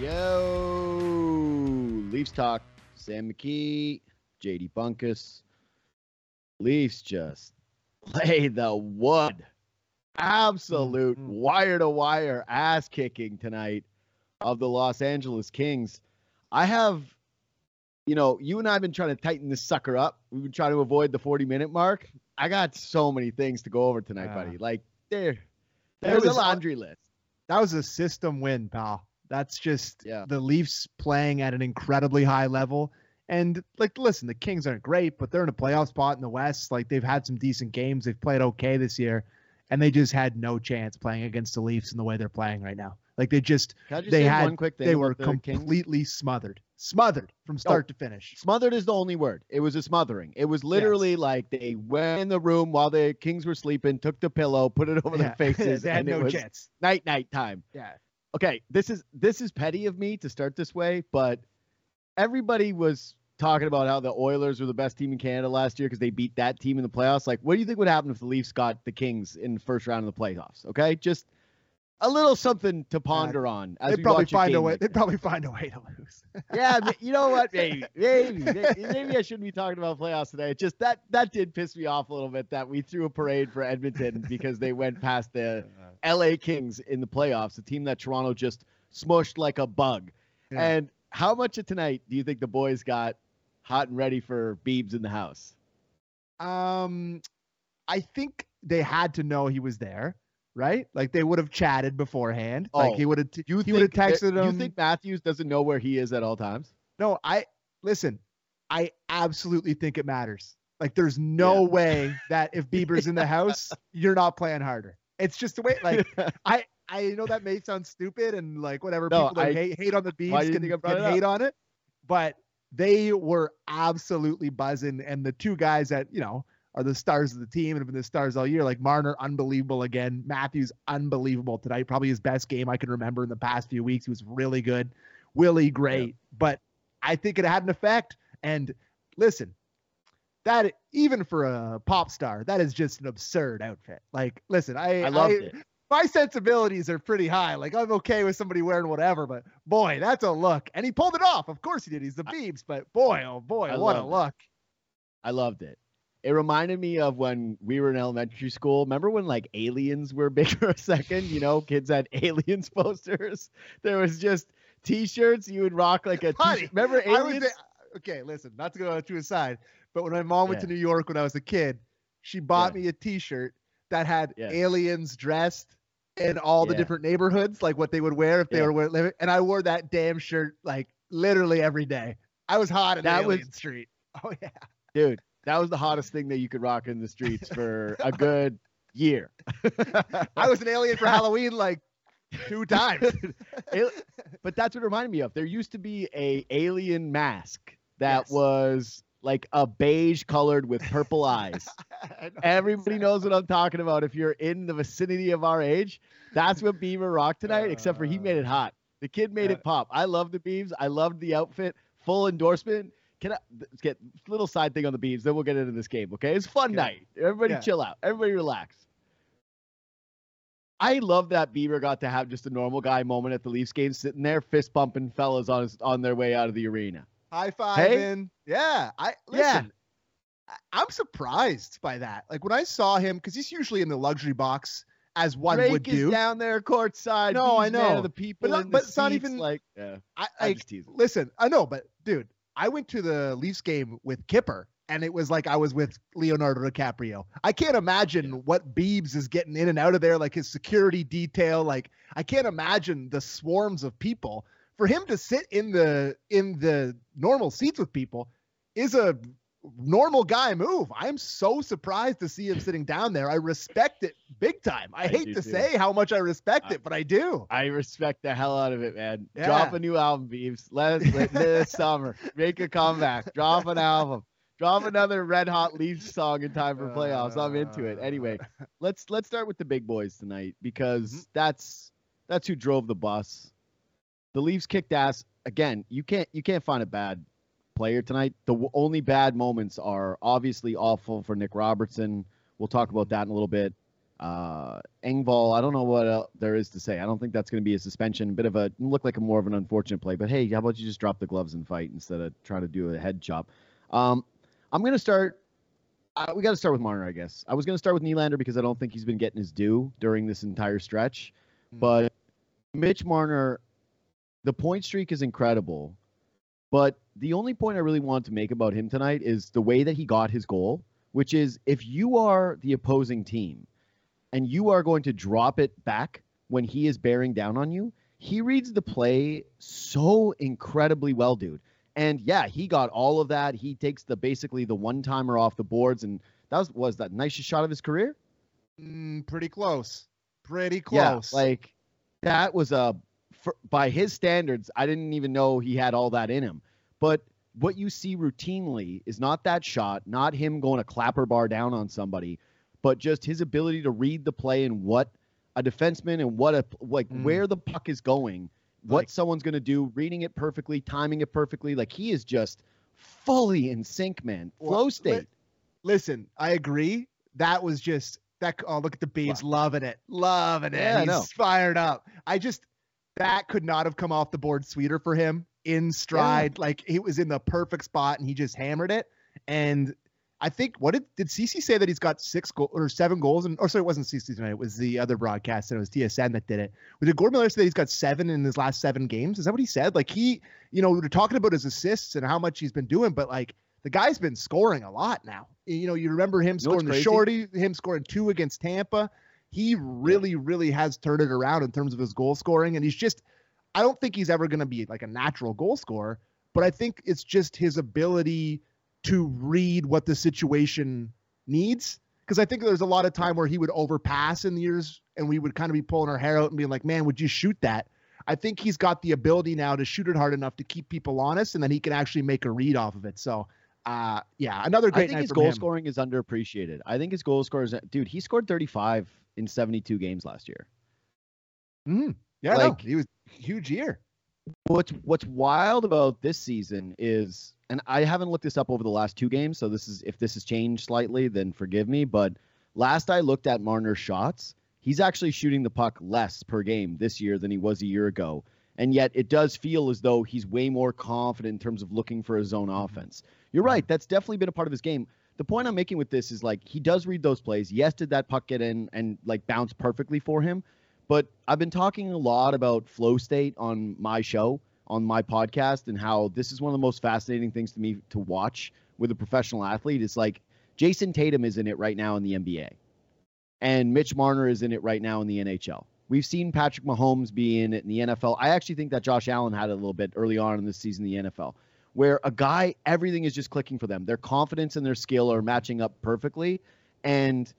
Yo, Leafs talk. Sam McKee, JD Bunkis. Leafs just play the wood. Absolute wire to wire ass kicking tonight of the Los Angeles Kings. I have, you know, you and I have been trying to tighten this sucker up. We've been trying to avoid the 40 minute mark. I got so many things to go over tonight, Yeah. buddy. Like, there, There there's a laundry list. That was a system win, pal. That's just Yeah. the Leafs playing at an incredibly high level. And like, listen, the Kings aren't great, but they're in a playoff spot in the West. Like they've had some decent games. They've played okay this year, and they just had no chance playing against the Leafs in the way they're playing right now. Like they just just they had one quick thing? they were the Kings? completely smothered, smothered from oh, start to finish. Smothered is the only word. It was a smothering. It was literally like they went in the room while the Kings were sleeping, took the pillow, put it over their faces, they had no was chance. night night time. Yeah. Okay, this is this is petty of me to start this way, but everybody was talking about how the Oilers were the best team in Canada last year because they beat that team in the playoffs. Like, what do you think would happen if the Leafs got the Kings in the first round of the playoffs? Okay, just a little something to ponder on as They'd probably find a game way. like They'd probably find a way to lose. yeah, you know what? Maybe, maybe, maybe, I shouldn't be talking about playoffs today. It's just that that did piss me off a little bit that we threw a parade for Edmonton because they went past the LA Kings in the playoffs, a team that Toronto just smushed like a bug. Yeah. And how much of tonight do you think the boys got hot and ready for Beebs in the house? Um, I think they had to know he was there, right? Like they would have chatted beforehand. Oh, like he would have. You he would have texted that- him. You think Matthews doesn't know where he is at all times? No, I listen. I absolutely think it matters. Like there's no Yeah. way that if Bieber's in the house, you're not playing harder. It's just the way. Like I, I know that may sound stupid and like whatever No, people I- hate hate on the Why Beavs can, can hate on it, but they were absolutely buzzing. And the two guys that you know are the stars of the team and have been the stars all year, like Marner, unbelievable again. Matthews, unbelievable tonight. Probably his best game I can remember in the past few weeks. He was really good. Willie, great. But I think it had an effect. And listen, that even for a pop star, that is just an absurd outfit. Like, listen, I I loved I- it. My sensibilities are pretty high. Like, I'm okay with somebody wearing whatever, but boy, that's a look. And he pulled it off. Of course he did. He's the Beebs, but boy, oh boy, I what a loved it. look. I loved it. It reminded me of when we were in elementary school. Remember when like aliens were big for a second? You know, kids had aliens posters. There was just t-shirts. You would rock like a t-shirt. Remember aliens? okay, listen, not to go to a side, but when my mom went to New York when I was a kid, she bought Yeah. me a T-shirt that had Yeah. aliens dressed in all the Yeah. different neighborhoods, like what they would wear if they Yeah. were living. And I wore that damn shirt like literally every day. I was hot in That was- street. Oh yeah. Dude, that was the hottest thing that you could rock in the streets for a good year. I was an alien for Halloween like two times. But that's what it reminded me of. There used to be a alien mask that Yes. was like a beige colored with purple eyes. Know Everybody exactly. knows what I'm talking about. If you're in the vicinity of our age, that's what Bieber rocked tonight. except for he made it hot. The kid made Yeah. it uh. pop. I love the Beavs. I loved the outfit. Full endorsement. Can I let's get a little side thing on the Beavs? Then we'll get into this game. Okay, it's fun Okay. night. Everybody Yeah. chill out. Everybody relax. I love that Bieber got to have just a normal guy moment at the Leafs game, sitting there fist bumping fellas on his, on their way out of the arena. high fiving. Yeah, I Yeah. listen. I- I'm surprised by that. Like when I saw him, because he's usually in the luxury box as one Drake would do. down there courtside. No, I Beavs man of know. the people, not- in the but it's not even- like yeah. I, just listen. I know, but dude, I went to the Leafs game with Kipper, and it was like I was with Leonardo DiCaprio. I can't imagine what Beebs is getting in and out of there, like his security detail. Like I can't imagine the swarms of people. For him to sit in the in the normal seats with people is a normal guy move. I'm so surprised to see him sitting down there. I respect it big time. I, I hate to too. say how much I respect I- it, but I do. I respect the hell out of it, man. Yeah. Drop a new album, Beeves. Let us let this summer make a comeback. Drop an album. Drop another Red Hot Leafs song in time for playoffs. I'm into it. Anyway, let's let's start with the big boys tonight because Mhm. that's that's who drove the bus. The Leafs kicked ass again. You can't you can't find a bad player tonight. The w- only bad moments are obviously awful for Nick Robertson. We'll talk about that in a little bit. Uh, Engvall, I don't know what else there is to say. I don't think that's going to be a suspension. Bit of a look like a more of an unfortunate play, but hey, how about you just drop the gloves and fight instead of trying to do a head chop? Um, I'm going to start. Uh, we got to start with Marner, I guess. I was going to start with Nylander because I don't think he's been getting his due during this entire stretch. Mm-hmm. But Mitch Marner, the point streak is incredible. But the only point I really wanted to make about him tonight is the way that he got his goal, which is if you are the opposing team and you are going to drop it back when he is bearing down on you, he reads the play so incredibly well, dude. And yeah, he got all of that. He takes the basically the one timer off the boards, and that was was that nicest shot of his career. Mm, pretty close. Pretty close. Yeah, like that was a for, by his standards. I didn't even know he had all that in him. But what you see routinely is not that shot, not him going a clapper bar down on somebody, but just his ability to read the play and what a defenseman and what a like mm. where the puck is going, what like, someone's going to do, reading it perfectly, timing it perfectly. Like he is just fully in sync, man. Flow state. Li- listen, I agree. That was just that. Oh, look at the bees, wow. loving it, loving it. Yeah, He's fired up. I just that could not have come off the board sweeter for him in stride. Yeah. Like he was in the perfect spot and he just hammered it. And I think what did did CC say that he's got six goal or seven goals and or sorry it wasn't CC tonight it was the other broadcast and it was TSN that did it. Did Gord Miller say that he's got seven in his last seven games? Is that what he said? Like he, you know, we are talking about his assists and how much he's been doing, but like the guy's been scoring a lot now. You know, you remember him you scoring the shorty, him scoring two against Tampa. He really, really has turned it around in terms of his goal scoring, and he's just. I don't think he's ever going to be like a natural goal scorer, but I think it's just his ability to read what the situation needs. Because I think there's a lot of time where he would overpass in the years and we would kind of be pulling our hair out and being like, man, would you shoot that? I think he's got the ability now to shoot it hard enough to keep people honest and then he can actually make a read off of it. So, uh, yeah, another great I think his goal him. scoring is underappreciated. I think his goal scorer is, dude, he scored 35 in 72 games last year. Mm, yeah, like, no, he was huge year. What's what's wild about this season is and I haven't looked this up over the last two games, so this is if this has changed slightly, then forgive me. But last I looked at Marner's shots, he's actually shooting the puck less per game this year than he was a year ago. And yet it does feel as though he's way more confident in terms of looking for his own offense. You're right, that's definitely been a part of his game. The point I'm making with this is like he does read those plays. Yes, did that puck get in and like bounce perfectly for him? But I've been talking a lot about flow state on my show on my podcast and how this is one of the most fascinating things to me to watch with a professional athlete. It's like Jayson Tatum is in it right now in the NBA, and Mitch Marner is in it right now in the NHL. We've seen Patrick Mahomes be in it in the NFL. I actually think that Josh Allen had it a little bit early on in this season in the NFL, where a guy, everything is just clicking for them. Their confidence and their skill are matching up perfectly. And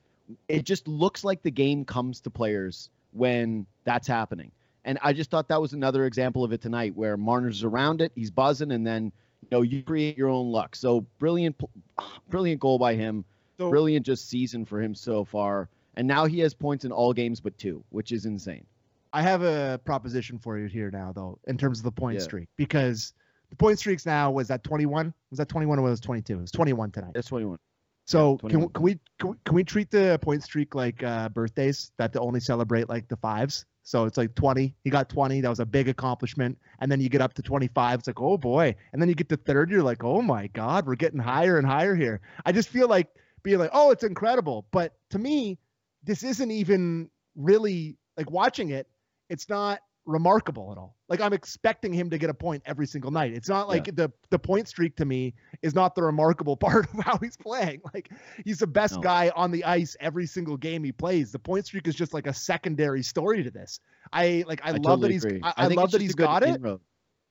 it just looks like the game comes to players when that's happening. And I just thought that was another example of it tonight where Marner's around it, he's buzzing, and then you know you create your own luck. So brilliant, brilliant goal by him. So, brilliant just season for him so far. And now he has points in all games but two, which is insane. I have a proposition for you here now, though, in terms of the point yeah. streak, because the point streaks now was that 21. Was that 21 or was it 22? It was 21 tonight. It's 21. So yeah, 21. Can, we can we can we treat the point streak like uh, birthdays that to only celebrate like the fives? So it's like 20. He got 20. That was a big accomplishment. And then you get up to 25. It's like, oh boy. And then you get to 30. You're like, oh my God, we're getting higher and higher here. I just feel like being like, oh, it's incredible. But to me, this isn't even really like watching it. It's not remarkable at all. Like I'm expecting him to get a point every single night. It's not like yeah. the the point streak to me is not the remarkable part of how he's playing. Like he's the best no. guy on the ice every single game he plays. The point streak is just like a secondary story to this. I like I, I love totally that he's agree. I, I, love that he's got it.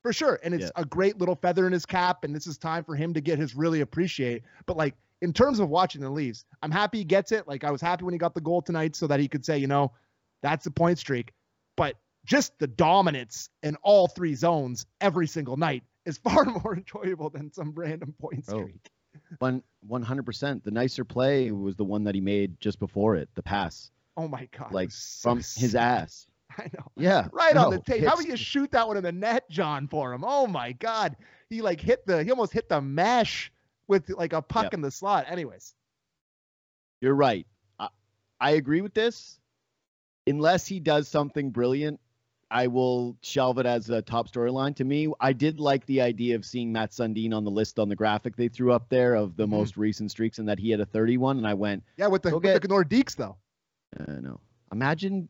For sure. And it's yeah. a great little feather in his cap and this is time for him to get his really appreciate. But like in terms of watching the Leafs, I'm happy he gets it. Like I was happy when he got the goal tonight so that he could say, you know, that's the point streak. But just the dominance in all three zones every single night is far more enjoyable than some random point oh, streak. One one hundred percent. The nicer play was the one that he made just before it, the pass. Oh my god! Like so from sick. his ass. I know. Yeah. Right no, on the tape. How would you shoot that one in the net, John, for him? Oh my god. He like hit the he almost hit the mesh with like a puck yep. in the slot. Anyways. You're right. I, I agree with this. Unless he does something brilliant, I will shelve it as a top storyline. To me, I did like the idea of seeing Mats Sundin on the list on the graphic they threw up there of the Mhm. most recent streaks and that he had a 31. And I went, Yeah, with the, with get- the Nordiques though. uh, no. Imagine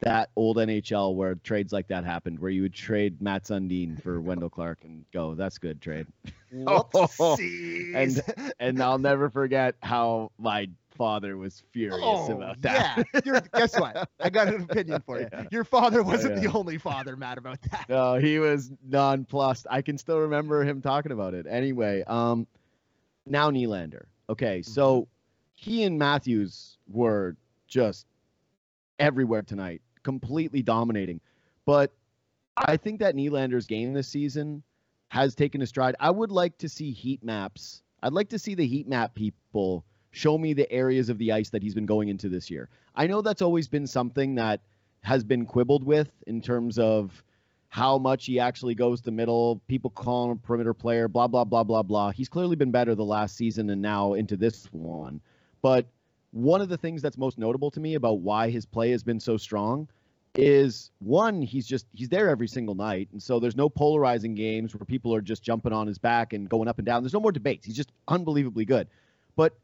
that old NHL where trades like that happened, where you would trade Mats Sundin for Wendell Clark and go, that's good trade. Whoopsies. And I'll never forget how my father was furious Oh, about that. yeah. You're, guess what? I got an opinion for you. Yeah. Your father wasn't Yeah. the only father mad about that. No, he was nonplussed. I can still remember him talking about it. Anyway, um, now Nylander. Okay, so he and Matthews were just everywhere tonight, completely dominating. But I think that Nylander's game this season has taken a stride. I would like to see heat maps. I'd like to see the heat map people show me the areas of the ice that he's been going into this year. I know that's always been something that has been quibbled with in terms of how much he actually goes to middle. People call him a perimeter player, blah, blah, blah, blah, blah. He's clearly been better the last season and now into this one. But one of the things that's most notable to me about why his play has been so strong is one, he's just he's there every single night. And so there's no polarizing games where people are just jumping on his back and going up and down. There's no more debates. He's just unbelievably good. But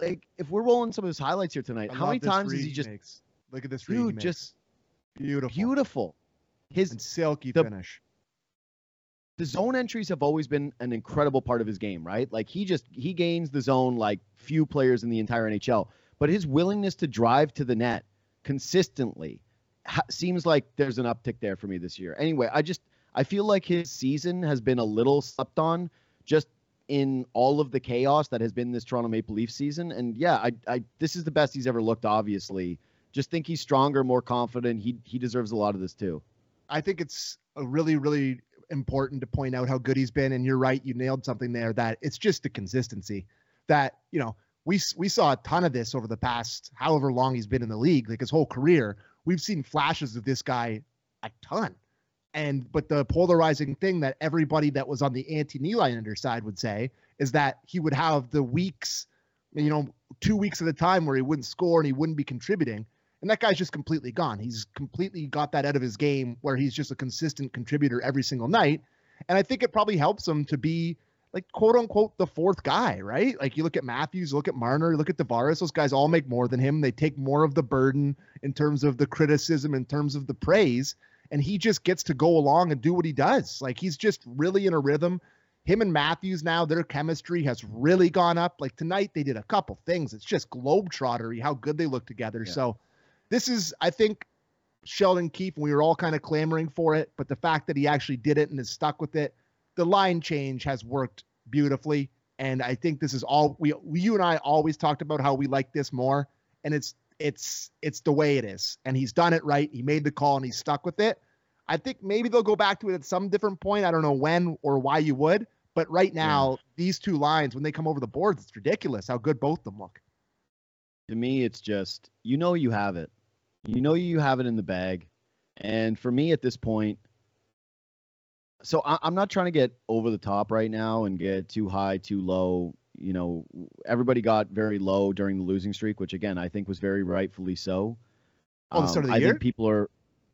like if we're rolling some of his highlights here tonight, I how many times has he just makes. Look at this dude just beautiful, beautiful? His and silky the- finish. the zone entries have always been an incredible part of his game, right? Like he just he gains the zone like few players in the entire NHL. But his willingness to drive to the net consistently ha- seems like there's an uptick there for me this year. Anyway, I just I feel like his season has been a little slept on just in all of the chaos that has been this Toronto Maple Leaf season. And yeah, I I this is the best he's ever looked obviously. Just think he's stronger, more confident. He he deserves a lot of this too. I think it's a really, really important to point out how good he's been. And you're right, you nailed something there. That it's just the consistency. That you know, we we saw a ton of this over the past however long he's been in the league, like his whole career. We've seen flashes of this guy a ton. And but the polarizing thing that everybody that was on the anti Nylander side would say is that he would have the weeks, you know, two weeks at a time where he wouldn't score and he wouldn't be contributing. And that guy's just completely gone. He's completely got that out of his game where he's just a consistent contributor every single night. And I think it probably helps him to be like quote unquote the fourth guy, right? Like you look at Matthews, look at Marner, look at Tavares, those guys all make more than him. They take more of the burden in terms of the criticism, in terms of the praise. And he just gets to go along and do what he does. Like he's just really in a rhythm. Him and Matthews now, their chemistry has really gone up. Like tonight, they did a couple things. It's just globetrottery how good they look together. Yeah. So this is, I think, Sheldon Keefe, and we were all kind of clamoring for it, but the fact that he actually did it and is stuck with it, the line change has worked beautifully. And I think this is all we, we you and I always talked about how we like this more, and it's it's it's the way it is. And he's done it right. He made the call and he's stuck with it. I think maybe they'll go back to it at some different point. I don't know when or why you would, but right now these two lines when they come over the boards, it's ridiculous how good both of them look. to me it's just you know you have it you know you have it in the bag and for me at this point so I, i'm not trying to get over the top right now and get too high too low you know everybody got very low during the losing streak which again i think was very rightfully so Oh, the start of um, the I year? think people are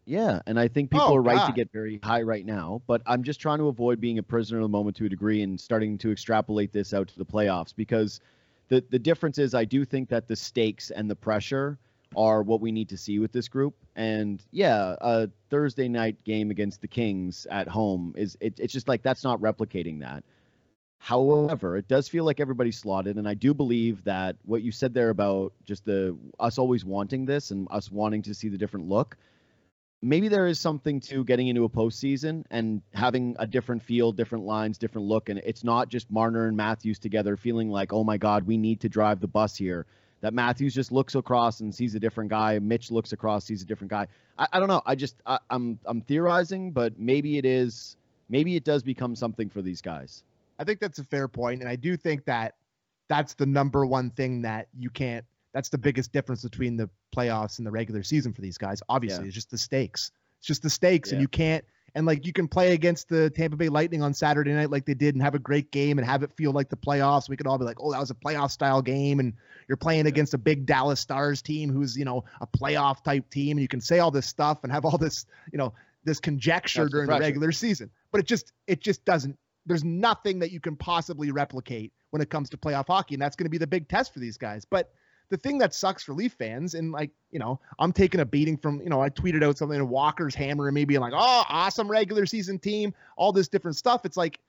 yeah and i think people Oh, are right to get very high right now but i'm just trying to avoid being a prisoner of the moment to a degree and starting to extrapolate this out to the playoffs because the the difference is I do think that the stakes and the pressure are what we need to see with this group. And yeah, a Thursday night game against the Kings at home is it, it's just like that's not replicating that. However, it does feel like everybody's slotted, and I do believe that what you said there about just the us always wanting this and us wanting to see the different look. Maybe there is something to getting into a postseason and having a different feel, different lines, different look, and it's not just Marner and Matthews together feeling like, oh my God, we need to drive the bus here. That Matthews just looks across and sees a different guy. Mitch looks across, sees a different guy. I, I don't know. I just I, I'm I'm theorizing, but maybe it is. Maybe it does become something for these guys. I think that's a fair point, and I do think that that's the number one thing that you can't. That's the biggest difference between the playoffs and the regular season for these guys. Obviously, Yeah. it's just the stakes. It's just the stakes, and you can't. and like you can play against the Tampa Bay Lightning on Saturday night like they did and have a great game and have it feel like the playoffs. We could all be like, oh, that was a playoff style game, and you're playing against a big Dallas Stars team who's you know a playoff type team, and you can say all this stuff and have all this you know this conjecture That's during the pressure. regular season. But it just it just doesn't. There's nothing that you can possibly replicate when it comes to playoff hockey, and that's going to be the big test for these guys. But the thing that sucks for Leaf fans, and like, you know, I'm taking a beating from, you know, I tweeted out something and Walker's hammering me being like, oh, awesome regular season team, all this different stuff. It's like,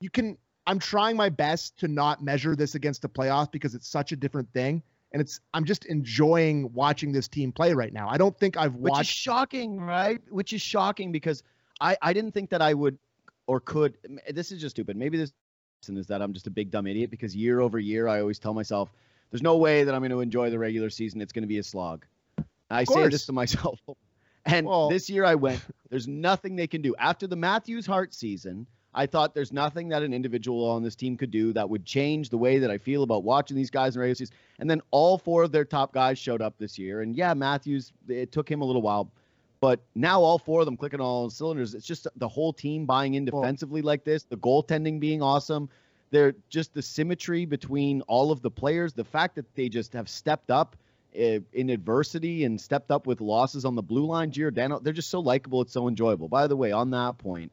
you can, I'm trying my best to not measure this against the playoffs because it's such a different thing. And it's, I'm just enjoying watching this team play right now. I don't think I've Which is watched. shocking, right? Which is shocking because I, I didn't think that I would or could. This is just stupid. Maybe this is that I'm just a big dumb idiot because year over year I always tell myself there's no way that I'm going to enjoy the regular season. It's going to be a slog. I say this to myself. And Well- this year I went, there's nothing they can do. After the Matthews Hart season, I thought there's nothing that an individual on this team could do that would change the way that I feel about watching these guys in regular season. And then all four of their top guys showed up this year. And yeah, Matthews, it took him a little while. But now all four of them clicking on all cylinders. It's just the whole team buying in Well- defensively like this, the goaltending being awesome. They're just the symmetry between all of the players, the fact that they just have stepped up uh, in adversity and stepped up with losses on the blue line. Giordano, they're just so likable. It's so enjoyable. By the way, on that point,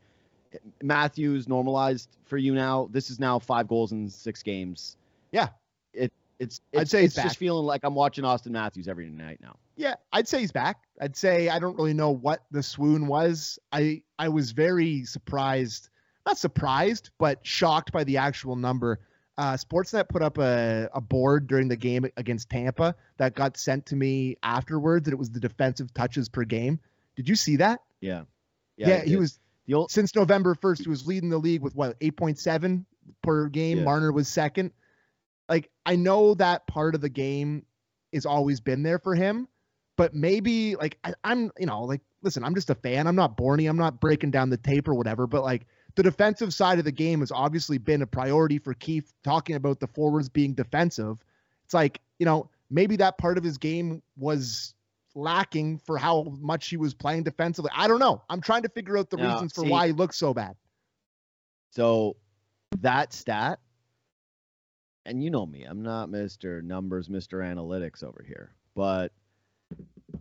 Matthews normalized for you now. This is now five goals in six games. Yeah. It it's, I'd say it's he's just feeling like I'm watching Auston Matthews every night now. Yeah, I'd say he's back. I'd say I don't really know what the swoon was. I I was very surprised, not surprised, but shocked by the actual number. Uh, Sportsnet put up a, a board during the game against Tampa that got sent to me afterwards, and it was the defensive touches per game. Did you see that? Yeah. Yeah, it he was the old since November 1st, he was leading the league with what, 8.7 per game. Yeah. Marner was second. Like, I know that part of the game has always been there for him, but maybe, like, I, I'm, you know, like, listen, I'm just a fan. I'm not Borny. I'm not breaking down the tape or whatever, but like, the defensive side of the game has obviously been a priority for Keefe talking about the forwards being defensive. It's like, you know, maybe that part of his game was lacking for how much he was playing defensively. I don't know. I'm trying to figure out the No, reasons for see- why he looks so bad. So that stat, and you know me, I'm not Mr. Numbers, Mr. Analytics over here. But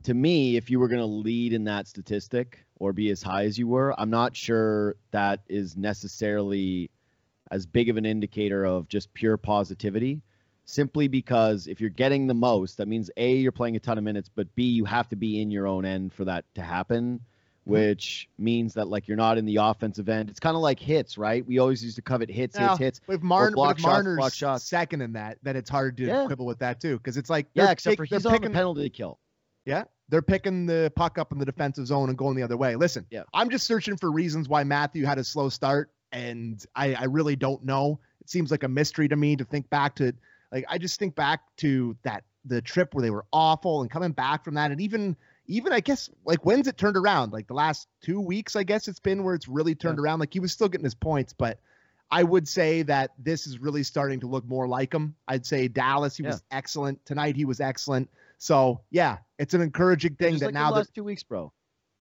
to me, if you were going to lead in that statistic or be as high as you were, I'm not sure that is necessarily as big of an indicator of just pure positivity. Simply because if you're getting the most, that means A, you're playing a ton of minutes, but B, you have to be in your own end for that to happen mm-hmm. which means that like you're not in the offensive end. It's kind of like hits, right? We always used to covet hits, Now, hits, hits. If, Marn, block shots, Marner's block shots. second in that, then it's hard to Yeah. quibble with that too, because it's like Yeah, except for he's on the penalty kill. Yeah, they're picking the puck up in the defensive zone and going the other way. Listen, Yeah. I'm just searching for reasons why Matthew had a slow start, and I, I really don't know. It seems like a mystery to me to think back to, like I just think back to that the trip where they were awful and coming back from that, and even even I guess like when's it turned around? Like the last two weeks, I guess it's been where it's really turned around. Like he was still getting his points, but I would say that this is really starting to look more like him. I'd say Dallas, he was excellent tonight. He was excellent. So yeah, it's an encouraging thing Just that like now the that last two weeks, bro.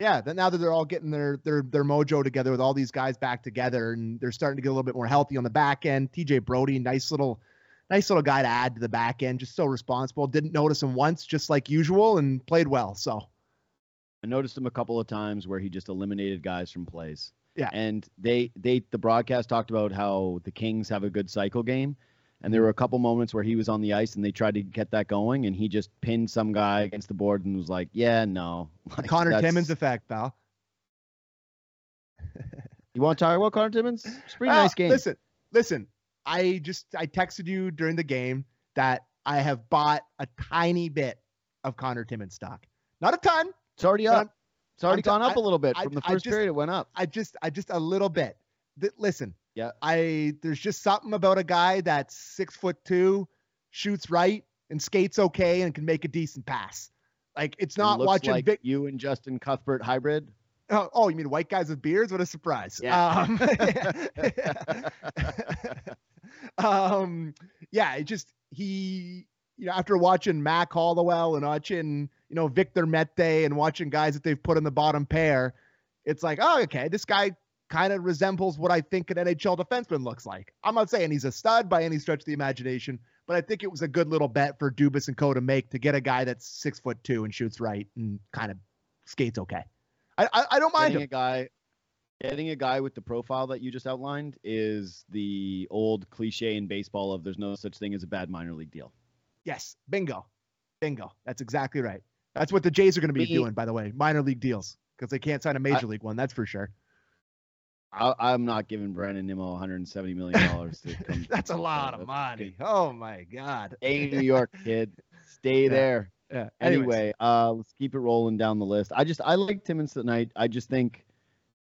yeah, that now that they're all getting their their their mojo together with all these guys back together, and they're starting to get a little bit more healthy on the back end. TJ Brodie, nice little, nice little guy to add to the back end. Just so responsible. Didn't notice him once, just like usual, and played well. So I noticed him a couple of times where he just eliminated guys from plays. Yeah. And they they the broadcast talked about how the Kings have a good cycle game. And there were a couple moments where he was on the ice and they tried to get that going and he just pinned some guy against the board and was like, Yeah, no. Like, Conor that's- Timmins effect, pal. You want to talk about Conor Timmins? It's a pretty Well, nice game. Listen, listen. I just I texted you during the game that I have bought a tiny bit of Conor Timmins stock. Not a ton. It's already But up. It's already I'm t- gone up I- a little bit. I- From the first just- period, it went up. I just I just a little bit. Th- listen. Yeah. I there's just something about a guy that's six foot two, shoots right, and skates okay, and can make a decent pass. Like it's not looks watching like Vic. you and Justin Cuthbert hybrid. Oh, oh, you mean white guys with beards? What a surprise. Yeah. Um, um, yeah, it just he, you know, after watching Mac Hollowell and watching, you know, Victor Mete and watching guys that they've put in the bottom pair, it's like, oh, okay, this guy kind of resembles what I think an NHL defenseman looks like. I'm not saying he's a stud by any stretch of the imagination, but I think it was a good little bet for Dubas and Co to make to get a guy that's six foot two and shoots right and kind of skates okay. I I, I don't mind getting him. a guy getting a guy with the profile that you just outlined is the old cliche in baseball of there's no such thing as a bad minor league deal. Yes, bingo, bingo. That's exactly right. That's what the Jays are going to be Me- doing, by the way, minor league deals because they can't sign a major league one. That's for sure. I, I'm not giving Brandon Nimmo 170 million dollars to come. That's a lot of money. Oh my god. Stay in New York, kid. Stay Yeah. there. Yeah. Anyway, uh, let's keep it rolling down the list. I just I like Timmins tonight. I just think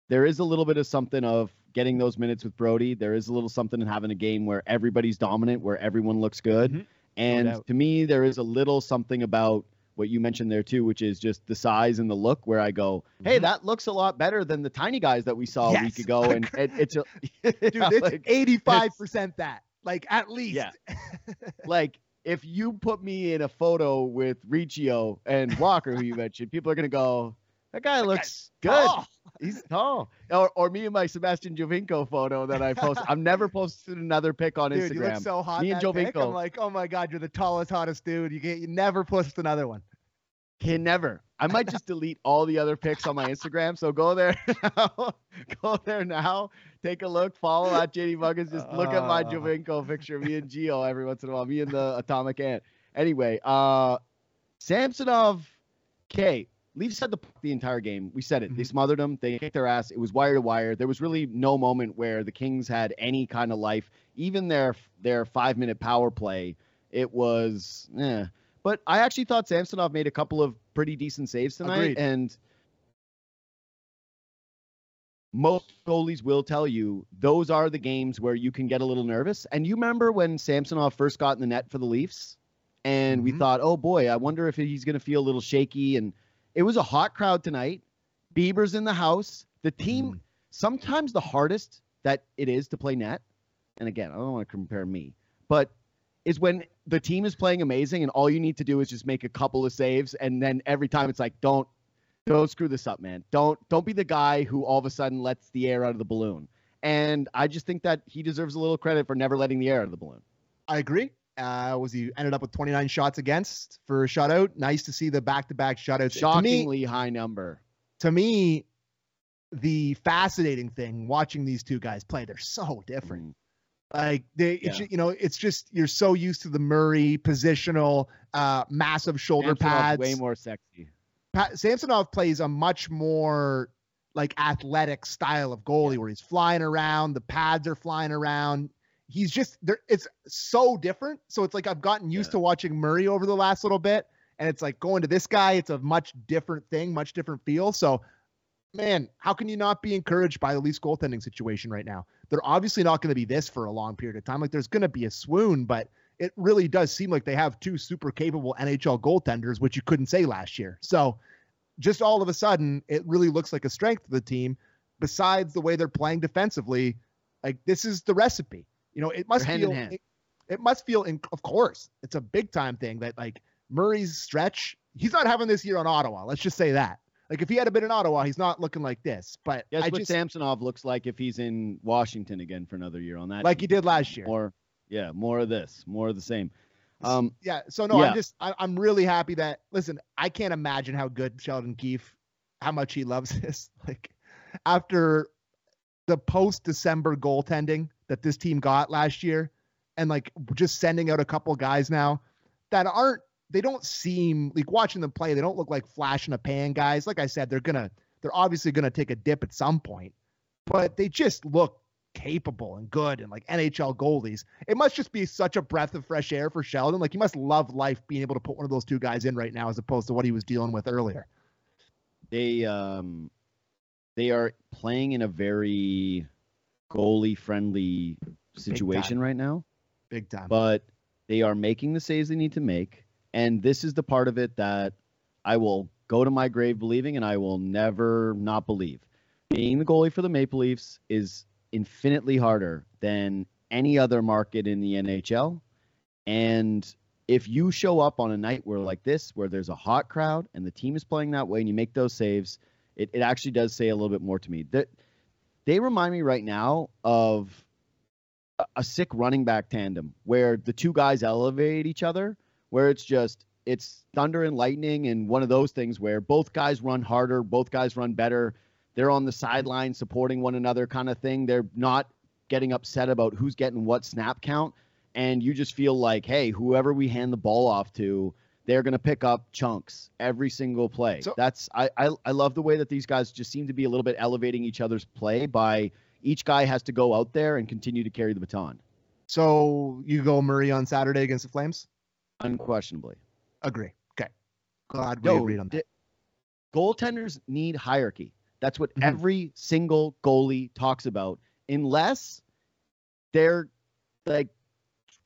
there is a little bit of something of getting those minutes with Brodie. There is a little something in having a game where everybody's dominant, where everyone looks good. Mhm. And doubt. to me, there is a little something about what you mentioned there too, which is just the size and the look. Where I go, hey, Mhm. that looks a lot better than the tiny guys that we saw a week ago. And it, it's a, dude, it's eighty-five percent that, like at least. Yeah. like if you put me in a photo with Riccio and Walker, who you mentioned, people are gonna go, that guy looks good. Oh, He's tall. Or, or me and my Sebastian Giovinco photo that I post. I've never posted another pic on Instagram. dude, you look so hot. Me and pic. Giovinco. I'm like, oh my god, you're the tallest, hottest dude. You get, you never post another one. Can never. I might just delete all the other pics on my Instagram. So go there now. go there now. Take a look. Follow at JD Muggins. Just look at my Uh. Giovinco picture. Me and Gio every once in a while. Me and the Atomic Ant. Anyway, uh Samsonov, K. Leafs had the puck the entire game. We said it. They Mhm. smothered them. They kicked their ass. It was wire to wire. There was really no moment where the Kings had any kind of life. Even their their five minute power play, it was eh. But I actually thought Samsonov made a couple of pretty decent saves tonight. Agreed. And most goalies will tell you those are the games where you can get a little nervous. And you remember when Samsonov first got in the net for the Leafs? And we Mhm. thought, oh boy, I wonder if he's going to feel a little shaky. And it was a hot crowd tonight. Bieber's in the house. The team, Mm. sometimes the hardest that it is to play net, and again, I don't want to compare me, but is when the team is playing amazing and all you need to do is just make a couple of saves and then every time it's like don't don't screw this up man don't don't be the guy who all of a sudden lets the air out of the balloon and i just think that he deserves a little credit for never letting the air out of the balloon I agree. Uh, was he ended up with 29 shots against for a shutout? Nice to see the back-to-back shutouts. To me, shockingly high number to me, the fascinating thing watching these two guys play, they're so different. Mm. Like they, it's, Yeah. you know, it's just you're so used to the Murray positional, uh, massive shoulder Samsonov's pads. way more sexy Samsonov plays a much more like athletic style of goalie where he's flying around, the pads are flying around. He's just there. It's so different. So it's like I've gotten used Yeah. to watching Murray over the last little bit, and it's like going to this guy. It's a much different thing, much different feel. So, man, how can you not be encouraged by the Leafs goaltending situation right now? They're obviously not going to be this for a long period of time. Like there's going to be a swoon, but it really does seem like they have two super capable NHL goaltenders, which you couldn't say last year. So just all of a sudden, it really looks like a strength of the team. Besides the way they're playing defensively, like this is the recipe. You know, it must feel. It, it must feel in, of course, it's a big time thing that like Murray's stretch, he's not having this year on Ottawa. Let's just say that. Like if he had been in Ottawa, he's not looking like this. But Guess I what just Samsonov looks like if he's in Washington again for another year on that. like he did last year. More, yeah, more of this, more of the same. Um, yeah. So no, yeah. I'm just I, I'm really happy that listen. I can't imagine how good Sheldon Keefe, how much he loves this. Like after the post December goaltending that this team got last year, and like just sending out a couple guys now that aren't they don't seem like watching them play. They don't look like flash in a pan guys. Like I said, they're gonna they're obviously gonna take a dip at some point, but they just look capable and good and like NHL goalies. It must just be such a breath of fresh air for Sheldon. Like he must love life being able to put one of those two guys in right now as opposed to what he was dealing with earlier. they um they are playing in a very goalie friendly situation right now. Big time. but they are making the saves they need to make. And this is the part of it that i will go to my grave believing and i will never not believe. Being the goalie for the maple leafs is infinitely harder than any other market in the nhl and if you show up on a night where like this, where there's a hot crowd and the team is playing that way and you make those saves, it, it actually does say a little bit more to me. That they remind me right now of a, a sick running back tandem where the two guys elevate each other, where it's just it's thunder and lightning and one of those things where both guys run harder, both guys run better. They're on the sideline supporting one another kind of thing. They're not getting upset about who's getting what snap count. And you just feel like, hey, whoever we hand the ball off to, they're going to pick up chunks every single play. So- That's I, I I love the way that these guys just seem to be a little bit elevating each other's play by each guy has to go out there and continue to carry the baton, So you go Murray on Saturday against the Flames? unquestionably. Agree. Okay. Glad we No, agreed on that. di- goaltenders need hierarchy. That's what Mhm. every single goalie talks about, unless they're like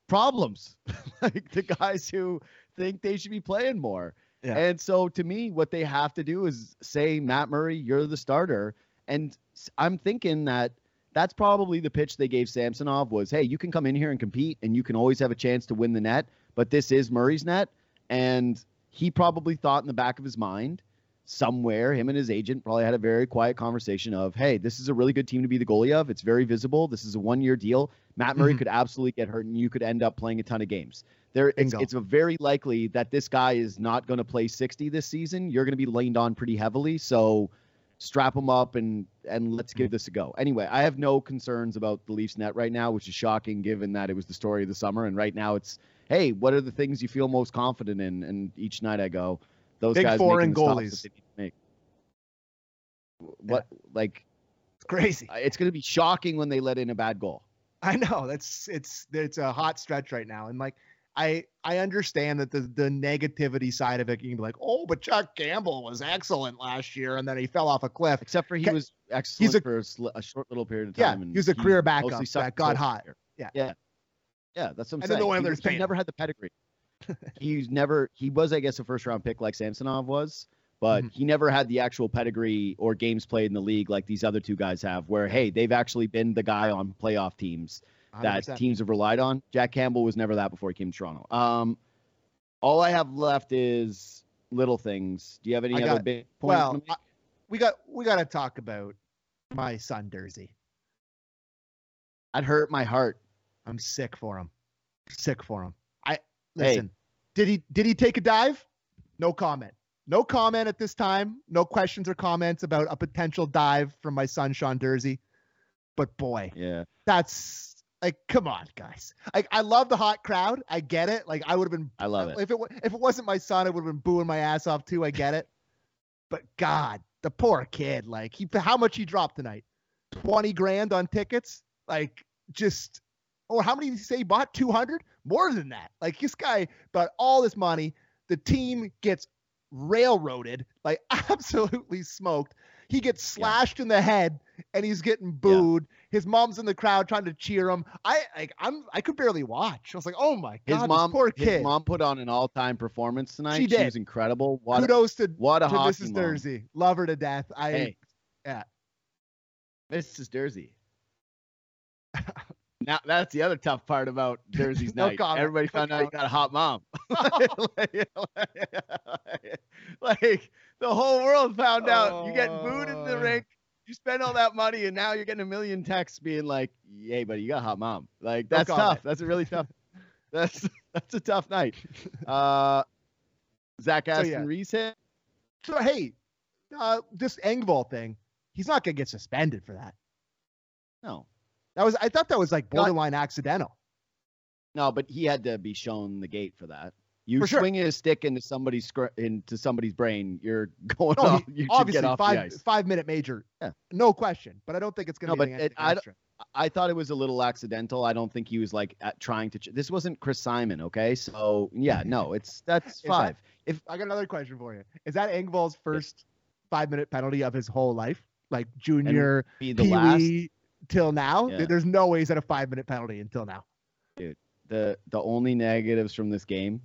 problems, like the guys who think they should be playing more. Yeah. And so to me, what they have to do is say, Matt Murray, you're the starter. And I'm thinking that that's probably the pitch they gave Samsonov was, hey, you can come in here and compete and you can always have a chance to win the net, but this is Murray's net. And he probably thought in the back of his mind, somewhere, him and his agent probably had a very quiet conversation of, hey, this is a really good team to be the goalie of. It's very visible. This is a one year deal. Matt Murray Mhm. could absolutely get hurt and you could end up playing a ton of games. There, it's, it's a very likely that this guy is not going to play 60 this season. You're going to be leaned on pretty heavily. So strap him up and and let's give mm-hmm. this a go. Anyway, I have no concerns about the Leafs net right now, which is shocking given that it was the story of the summer. And right now it's, hey, what are the things you feel most confident in? And each night I go, those Big guys foreign making the stops goalies. that they need to make. What like It's crazy. it's going to be shocking when they let in a bad goal. I know that's it's it's a hot stretch right now, and like I I understand that the the negativity side of it, you can be like, oh, but Chuck Campbell was excellent last year, and then he fell off a cliff. Except for he Ca- was excellent a- for a, a short little period of Yeah, time. and he was a career backup that got hot. Yeah. yeah, yeah. That's what I'm And then saying. the He Oilers was- he never had the pedigree. He's never. He was, I guess, a first round pick like Samsonov was, but Mhm. he never had the actual pedigree or games played in the league like these other two guys have. Where hey, they've actually been the guy on playoff teams that 100%. teams have relied on. Jack Campbell was never that before he came to Toronto. Um, all I have left is little things. Do you have any I other got- big points? Well? I- we got we got to talk about my son Durzi. that hurt my heart. I'm sick for him. Sick for him. I Hey. listen. Did he did he take a dive? No comment. No comment at this time. No questions or comments about a potential dive from my son Sean Durzi. But boy, Yeah. that's like come on, guys. Like I love the hot crowd. I get it. Like I would have been I love it. if it if it wasn't my son, I would have been booing my ass off too. I get it. But God, the poor kid. Like he, how much he dropped tonight? Twenty grand on tickets. Like just, or how many did he say he bought? Two hundred? More than that. Like this guy bought all this money. The team gets railroaded, like absolutely smoked. He gets slashed in the head and he's getting booed. His mom's in the crowd trying to cheer him. I like I'm I could barely watch. I was like, oh my His god, mom, this poor his mom put on an all-time performance tonight. She did. was incredible. What a, Kudos to, what a to Mrs. mom. Durzi. Love her to death. I Hey, yeah. Mrs. Durzi. now that's the other tough part about Durzi's No night. comment. Everybody No found out you got a hot mom. like, like, the whole world found out you get booed in the Uh. rink. You spend all that money, and now you're getting a million texts being like, "Hey, buddy, you got a hot mom." Like that's tough. That's a really tough. That's that's a tough night. Uh, Zach So, Aston yeah. Reese hit. So hey, uh, this Engvall thing, he's not gonna get suspended for that. No, That was I thought that was like borderline accidental. No, but he had to be shown the gate for that. You For sure. a stick into somebody's into somebody's brain, you're going No, off. You obviously get off five five minute major. Yeah. No question. But I don't think it's gonna No, be but it- I. I thought it was a little accidental. I don't think he was like at, trying to. Ch- this wasn't Chris Simon, okay? So yeah, no, it's that's that- five. I got another question for you. Is that Engvall's first five minute penalty of his whole life? Like junior, Be the Pee last. Till now? Yeah. There's no way he's at a five minute penalty until now. Dude, the the only negatives from this game,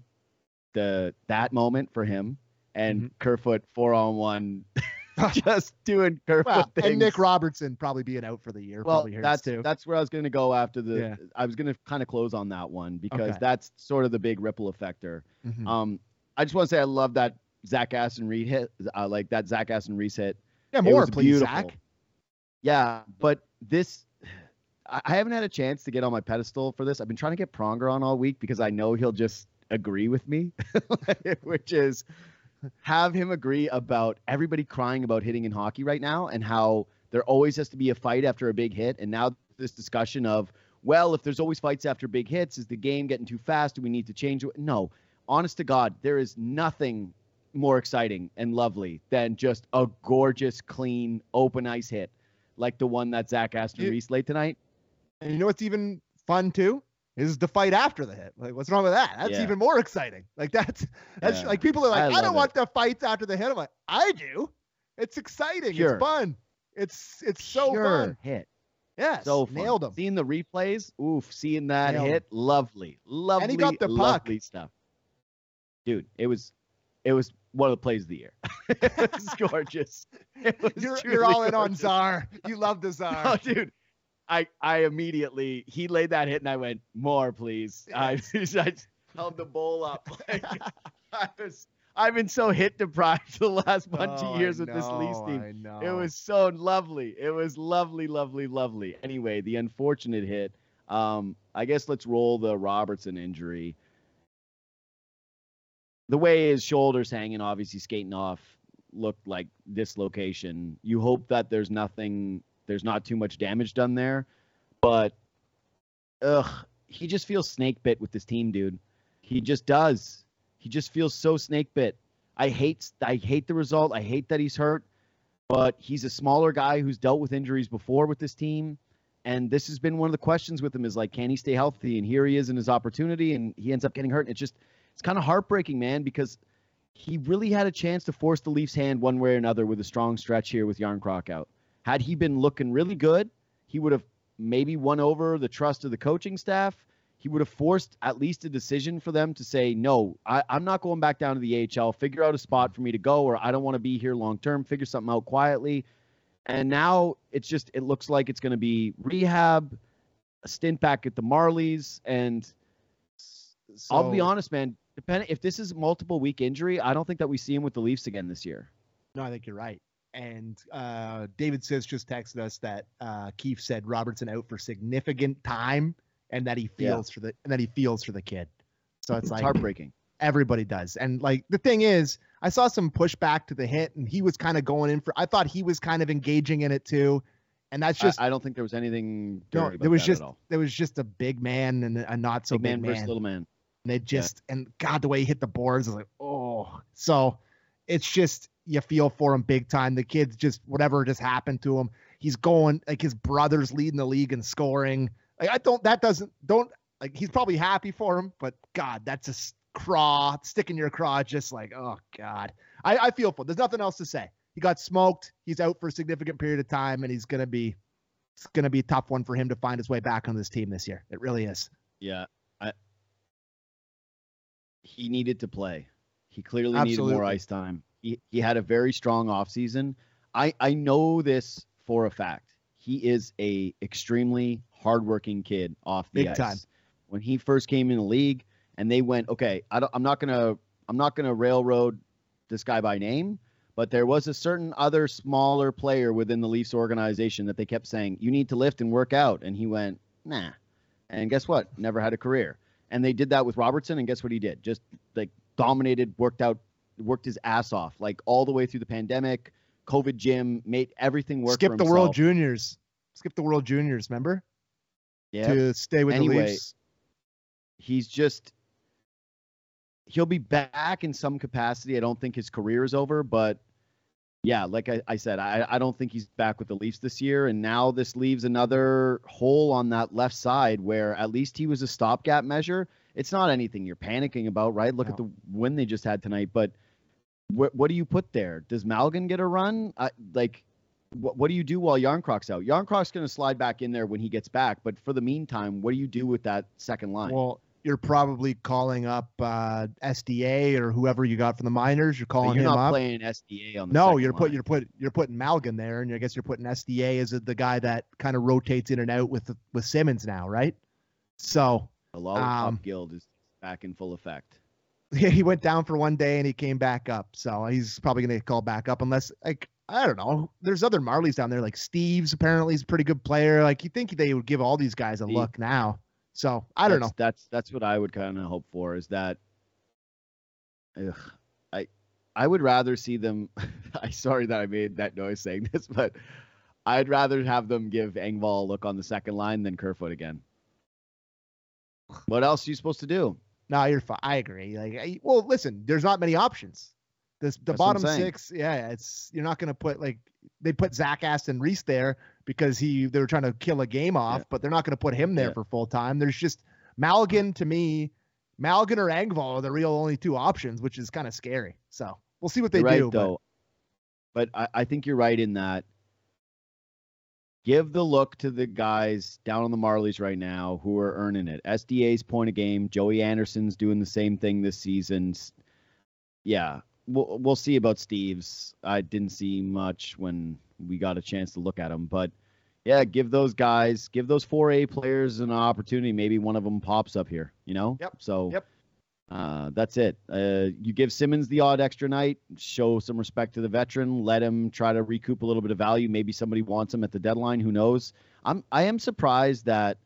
the that moment for him and Mm-hmm. Kerfoot four on one, just doing Kerfoot Well, things. and Nick Robertson probably being out for the year well, probably that's too. that's where I was going to go after the. Yeah. I was going to kind of close on that one because Okay. that's sort of the big ripple effector. Mhm. Um, I just want to say I love that Zach Aston Reese hit, uh, like that Zach Aston Reese hit. Yeah, more, please, beautiful. Zach. Yeah, but this, I I haven't had a chance to get on my pedestal for this. I've been trying to get Pronger on all week because I know he'll just agree with me, which is have him agree about everybody crying about hitting in hockey right now and how there always has to be a fight after a big hit. And now this discussion of, well, if there's always fights after big hits, is the game getting too fast? Do we need to change it? No, honest to God, there is nothing more exciting and lovely than just a gorgeous, clean, open ice hit like the one that Zach Aston Reese laid tonight. And you know what's even fun too? Is the fight after the hit. Like, what's wrong with that? That's Yeah. even more exciting. Like that's that's Yeah. like people are like, I I, don't it. want the fights after the hit. I'm like, I do. It's exciting. It's fun. It's it's so Pure fun. hit. Yes. So fun. nailed him. Seeing the replays, oof, seeing that Nailed hit, lovely, lovely, got the puck. lovely stuff. Dude, it was, it was one of the plays of the year. it was gorgeous. It was You're, you're all in on. Czar. You love the Czar. Oh, dude, I, I immediately he laid that hit and I went more, please. I, I held the bowl up. Like, I was, I've been so hit deprived the last bunch Oh, of years with this Leafs team. I know. It was so lovely. It was lovely, lovely, lovely. Anyway, the unfortunate hit. Um, I guess let's roll the Robertson injury. The way his shoulders hanging, obviously skating off, looked like dislocation. You hope that there's nothing, there's not too much damage done there, but ugh, he just feels snake bit with this team, dude. He just does. He just feels so snake bit. I hate, I hate the result. I hate that he's hurt but he's a smaller guy who's dealt with injuries before with this team. And this has been one of the questions with him is like, can he stay healthy? And here he is in his opportunity, and he ends up getting hurt. And it's just, it's kind of heartbreaking, man, because he really had a chance to force the Leafs' hand one way or another with a strong stretch here with Jarnkrok out. Had he been looking really good, he would have maybe won over the trust of the coaching staff. He would have forced at least a decision for them to say, no, I, I'm not going back down to the AHL. Figure out a spot for me to go, or I don't want to be here long term. Figure something out quietly. And now it's just, it looks like it's going to be rehab, a stint back at the Marlies. And I'll be honest, man, depending if this is multiple week injury, I don't think that we see him with the Leafs again this year. No, I think you're right. And uh, David Sis just texted us that uh, Keefe said Robertson out for significant time, and that he Yeah. feels for the and that he feels for the kid. So it's It's like heartbreaking. everybody does. And like the thing is, I saw some pushback to the hit, and he was kind of going in for. I thought he was kind of engaging in it too, and that's just I, I don't think there was anything. no. There was just there was just a big man and a not so big man big versus little man. And they just and God, the way he hit the boards, I was like, oh. So it's just you feel for him big time. The kid's just whatever just happened to him. He's going like his brother's leading the league in scoring. Like I don't that doesn't don't like he's probably happy for him, but God, that's a craw stick in your craw, just like oh God. I, I feel for. Him. There's nothing else to say. He got smoked. He's out for a significant period of time, and he's gonna be it's gonna be a tough one for him to find his way back on this team this year. It really is. Yeah, I. He needed to play. He clearly needed more ice time. He he had a very strong offseason. I I know this for a fact. He is a extremely hardworking kid off the Big ice. time. When he first came in the league, and they went, okay, I don't, I'm not gonna I'm not gonna railroad this guy by name, but there was a certain other smaller player within the Leafs organization that they kept saying, you need to lift and work out, and he went, nah. And guess what? Never had a career. And they did that with Robertson, and guess what he did? Just like dominated, worked out, worked his ass off, like all the way through the pandemic, COVID gym, made everything work. Skip the World. Juniors. Skip the World Juniors, remember? Yeah, To stay with the Leafs. he's just he'll be back in some capacity. I don't think his career is over, but yeah, like I, I said, I, I don't think he's back with the Leafs this year. And now this leaves another hole on that left side where at least he was a stopgap measure. It's not anything you're panicking about, right? Look at the win they just had tonight. But what what do you put there? Does Malgin get a run? I, like, what, what do you do while Jarnkrok's out? Jarnkrok's going to slide back in there when he gets back. But for the meantime, what do you do with that second line? Well, you're probably calling up uh, SDA or whoever you got from the minors. You're calling you're him not playing SDA on the no, second you're line. you're put you're putting Malgin there, and I guess you're putting SDA as the guy that kind of rotates in and out with with Simmonds now, right? So the Lollipop um, Guild is back in full effect. he went down for one day and he came back up. So he's probably going to get called back up unless like I don't know. There's other Marlies down there, like Steeves apparently is a pretty good player. Like you think they would give all these guys a Steve. look now. So I don't that's, know. That's that's what I would kind of hope for. Is that, ugh, I I would rather see them. I sorry that I made that noise saying this, but I'd rather have them give Engvall a look on the second line than Kerfoot again. What else are you supposed to do? No, you're fine. I agree. Like, I, well, listen, there's not many options. This the That's bottom six. Yeah, it's you're not gonna put like they put Zach Aston Reese there because he they were trying to kill a game off, Yeah. but they're not gonna put him there Yeah. for full time. There's just Malgin to me, Malgin or Engvall are the real only two options, which is kind of scary. So we'll see what they You're right do. but- though. But I, I think you're right in that. Give the look to the guys down on the Marlies right now who are earning it. SDA's point a game. Joey Anderson's doing the same thing this season. Yeah, we'll we'll see about Steeves. I didn't see much when we got a chance to look at him, but yeah, give those guys, give those four A players an opportunity. Maybe one of them pops up here. You know. Yep, So. yep. Uh, that's it. Uh, you give Simmonds the odd extra night, show some respect to the veteran, let him try to recoup a little bit of value. Maybe somebody wants him at the deadline. Who knows? I'm I am surprised that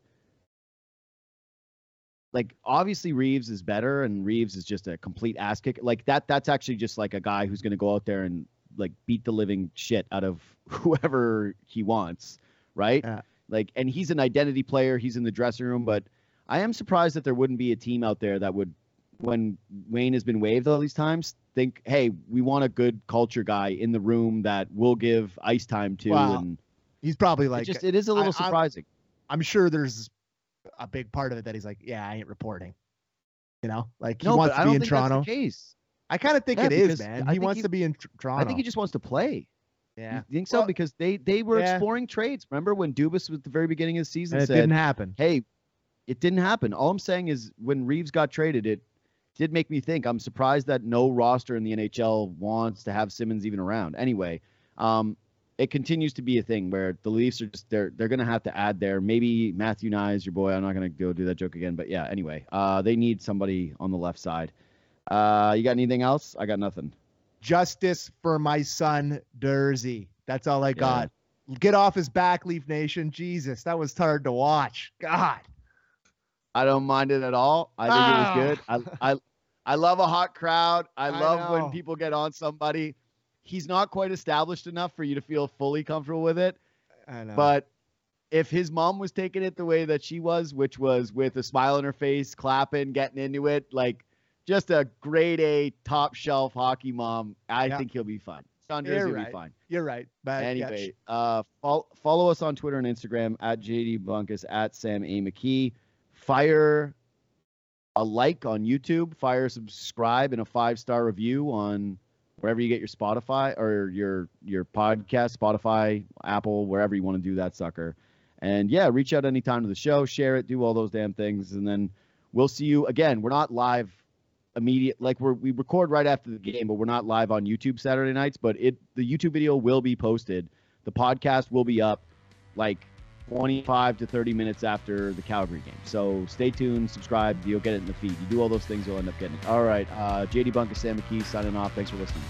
like obviously Reaves is better and Reaves is just a complete ass kick. Like that that's actually just like a guy who's gonna go out there and like beat the living shit out of whoever he wants, right? Yeah. Like and he's an identity player, he's in the dressing room, but I am surprised that there wouldn't be a team out there that would when Wayne has been waived all these times, think, hey, we want a good culture guy in the room that we'll give ice time to. Wow. And he's probably it like just it is a little I- I'm- surprising. I'm sure there's a big part of it that he's like, yeah, I ain't reporting. You know, like he no, wants I to don't be in think Toronto. case. I kind of think Yeah, it is, man. I He wants he- to be in Toronto. I think he just wants to play. yeah. You think so? Well- because they they were Yeah. exploring trades. Remember when Dubas was at the very beginning of the season And it said, didn't happen. "Hey, it didn't happen." All I'm saying is when Reaves got traded, it did make me think. I'm surprised that no roster in the NHL wants to have Simmonds even around. Anyway, um, it continues to be a thing where the Leafs are just they're they're gonna have to add there. Maybe Matthew Knies, your boy. I'm not gonna go do that joke again, but yeah. Anyway, uh, they need somebody on the left side. Uh, you got anything else? I got nothing. Justice for my son Durzi. That's all I got. Get off his back, Leaf Nation. Jesus, that was hard to watch. God. I don't mind it at all. I think Ah. it was good. I, I I love a hot crowd. I I love know. when people get on somebody. He's not quite established enough for you to feel fully comfortable with it. I know. But if his mom was taking it the way that she was, which was with a smile on her face, clapping, getting into it, like just a grade A top shelf hockey mom, I Yeah. think he'll be fine. Sean You're will right. be fine. you're right. But yeah, Anyway, uh, fol- follow us on Twitter and Instagram at JD Bunkis at Sam A McKee. Fire a like on YouTube. Fire subscribe and a five star review on wherever you get your Spotify or your your podcast, Spotify, Apple, wherever you want to do that sucker. And yeah, reach out anytime to the show, share it, do all those damn things, and then we'll see you again. We're not live immediate like we're we record right after the game, but we're not live on YouTube Saturday nights. But it the YouTube video will be posted. The podcast will be up like 25 to 30 minutes after the Calgary game. So stay tuned, subscribe, you'll get it in the feed. You do all those things, you'll end up getting it. All right, uh, JD Bunkis, Sam McKee signing off. Thanks for listening.